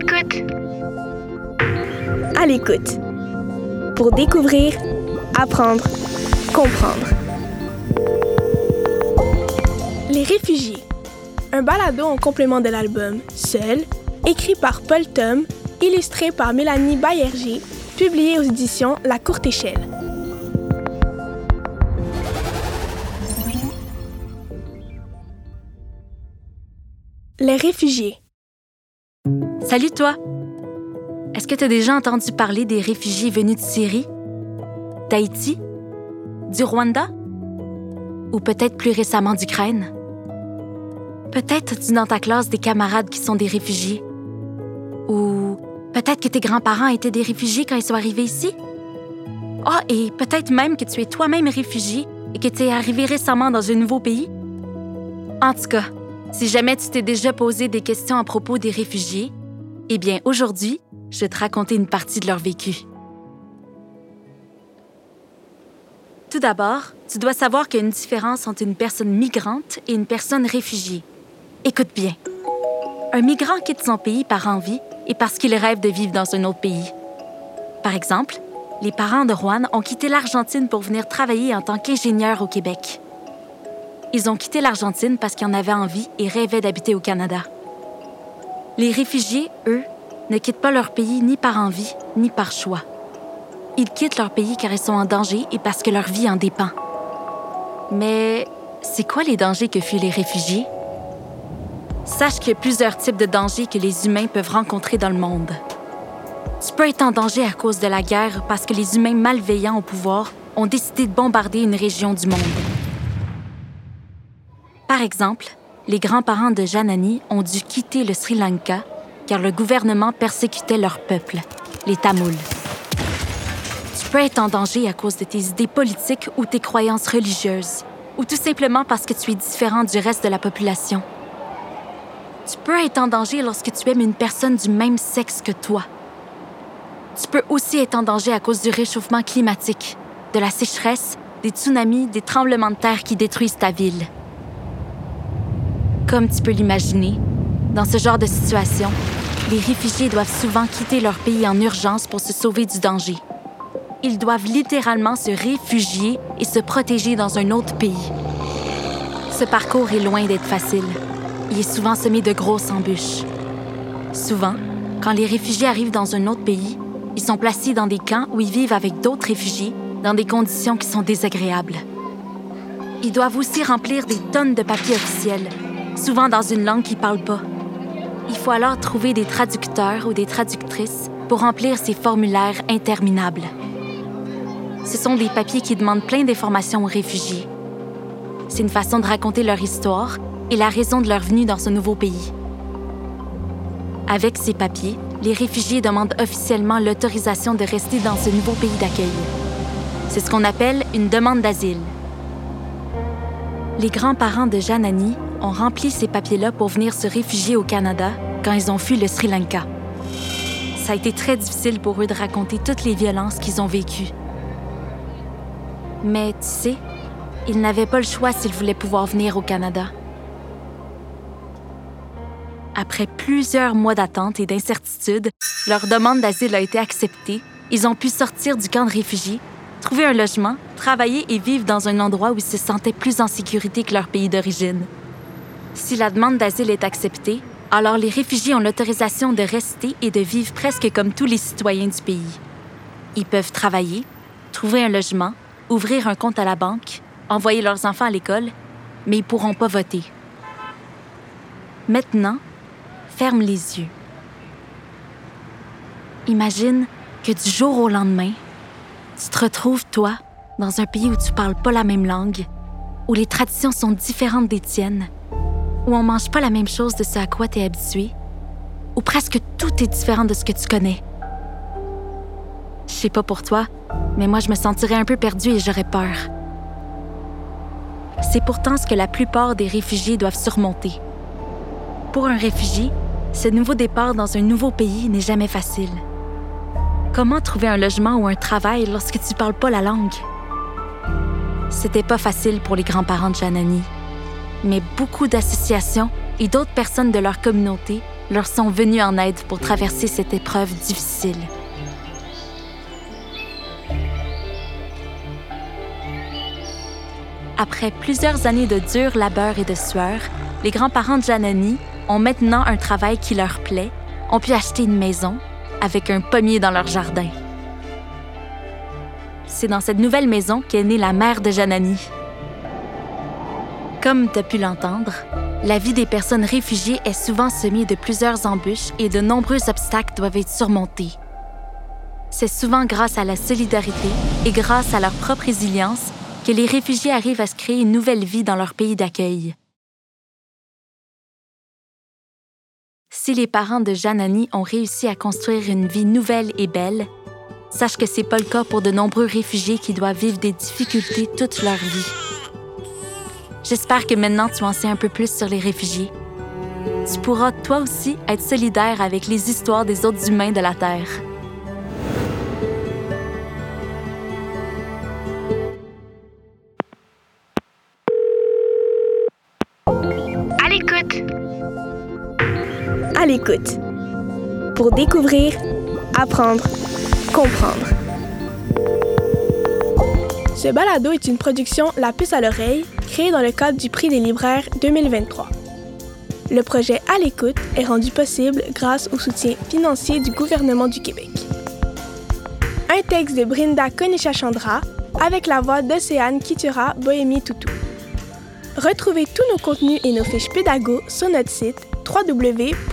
l'écoute. À l'écoute. Pour découvrir, apprendre, comprendre. Les réfugiés. Un balado en complément de l'album Seul, écrit par Paul Tom, illustré par Mélanie Baillerger, publié aux éditions La Courte Échelle. Les réfugiés. Salut toi! Est-ce que tu as déjà entendu parler des réfugiés venus de Syrie, d'Haïti, du Rwanda? Ou peut-être plus récemment d'Ukraine? Peut-être as-tu dans ta classe des camarades qui sont des réfugiés? Ou peut-être que tes grands-parents étaient des réfugiés quand ils sont arrivés ici? Ah, et peut-être même que tu es toi-même réfugié et que tu es arrivé récemment dans un nouveau pays? En tout cas, si jamais tu t'es déjà posé des questions à propos des réfugiés, eh bien aujourd'hui, je vais te raconter une partie de leur vécu. Tout d'abord, tu dois savoir qu'il y a une différence entre une personne migrante et une personne réfugiée. Écoute bien. Un migrant quitte son pays par envie et parce qu'il rêve de vivre dans un autre pays. Par exemple, les parents de Juan ont quitté l'Argentine pour venir travailler en tant qu'ingénieur au Québec. Ils ont quitté l'Argentine parce qu'ils en avaient envie et rêvaient d'habiter au Canada. Les réfugiés, eux, ne quittent pas leur pays ni par envie ni par choix. Ils quittent leur pays car ils sont en danger et parce que leur vie en dépend. Mais c'est quoi les dangers que fuient les réfugiés? Sache qu'il y a plusieurs types de dangers que les humains peuvent rencontrer dans le monde. Tu peux être en danger à cause de la guerre parce que les humains malveillants au pouvoir ont décidé de bombarder une région du monde. Par exemple, les grands-parents de Janani ont dû quitter le Sri Lanka car le gouvernement persécutait leur peuple, les Tamouls. Tu peux être en danger à cause de tes idées politiques ou tes croyances religieuses, ou tout simplement parce que tu es différent du reste de la population. Tu peux être en danger lorsque tu aimes une personne du même sexe que toi. Tu peux aussi être en danger à cause du réchauffement climatique, de la sécheresse, des tsunamis, des tremblements de terre qui détruisent ta ville. Comme tu peux l'imaginer, dans ce genre de situation, les réfugiés doivent souvent quitter leur pays en urgence pour se sauver du danger. Ils doivent littéralement se réfugier et se protéger dans un autre pays. Ce parcours est loin d'être facile. Il est souvent semé de grosses embûches. Souvent, quand les réfugiés arrivent dans un autre pays, ils sont placés dans des camps où ils vivent avec d'autres réfugiés dans des conditions qui sont désagréables. Ils doivent aussi remplir des tonnes de papiers officiels, souvent dans une langue qu'ils ne parlent pas. Il faut alors trouver des traducteurs ou des traductrices pour remplir ces formulaires interminables. Ce sont des papiers qui demandent plein d'informations aux réfugiés. C'est une façon de raconter leur histoire et la raison de leur venue dans ce nouveau pays. Avec ces papiers, les réfugiés demandent officiellement l'autorisation de rester dans ce nouveau pays d'accueil. C'est ce qu'on appelle une demande d'asile. Les grands-parents de Janani ont rempli ces papiers-là pour venir se réfugier au Canada quand ils ont fui le Sri Lanka. Ça a été très difficile pour eux de raconter toutes les violences qu'ils ont vécues. Mais tu sais, ils n'avaient pas le choix s'ils voulaient pouvoir venir au Canada. Après plusieurs mois d'attente et d'incertitude, leur demande d'asile a été acceptée. Ils ont pu sortir du camp de réfugiés, trouver un logement, travailler et vivre dans un endroit où ils se sentaient plus en sécurité que leur pays d'origine. Si la demande d'asile est acceptée, alors les réfugiés ont l'autorisation de rester et de vivre presque comme tous les citoyens du pays. Ils peuvent travailler, trouver un logement, ouvrir un compte à la banque, envoyer leurs enfants à l'école, mais ils ne pourront pas voter. Maintenant, ferme les yeux. Imagine que du jour au lendemain, tu te retrouves, toi, dans un pays où tu parles pas la même langue, où les traditions sont différentes des tiennes, où on mange pas la même chose de ce à quoi tu es habitué, où presque tout est différent de ce que tu connais? Je sais pas pour toi, mais moi je me sentirais un peu perdue et j'aurais peur. C'est pourtant ce que la plupart des réfugiés doivent surmonter. Pour un réfugié, ce nouveau départ dans un nouveau pays n'est jamais facile. Comment trouver un logement ou un travail lorsque tu parles pas la langue? C'était pas facile pour les grands-parents de Janani, mais beaucoup d'associations et d'autres personnes de leur communauté leur sont venus en aide pour traverser cette épreuve difficile. Après plusieurs années de dur labeur et de sueur, les grands-parents de Janani ont maintenant un travail qui leur plaît, ont pu acheter une maison avec un pommier dans leur jardin. C'est dans cette nouvelle maison qu'est née la mère de Janani. Comme tu as pu l'entendre, la vie des personnes réfugiées est souvent semée de plusieurs embûches et de nombreux obstacles doivent être surmontés. C'est souvent grâce à la solidarité et grâce à leur propre résilience que les réfugiés arrivent à se créer une nouvelle vie dans leur pays d'accueil. Si les parents de Janani ont réussi à construire une vie nouvelle et belle, sache que c'est pas le cas pour de nombreux réfugiés qui doivent vivre des difficultés toute leur vie. J'espère que maintenant tu en sais un peu plus sur les réfugiés. Tu pourras toi aussi être solidaire avec les histoires des autres humains de la Terre. À l'écoute. À l'écoute. Pour découvrir, apprendre, comprendre. Ce balado est une production La puce à l'oreille, créée dans le cadre du Prix des libraires 2023. Le projet À l'écoute est rendu possible grâce au soutien financier du gouvernement du Québec. Un texte de Brinda Konisha-Chandra avec la voix d'Océane Kitura Bohémie Toutou. Retrouvez tous nos contenus et nos fiches pédago sur notre site www.lpalo.com.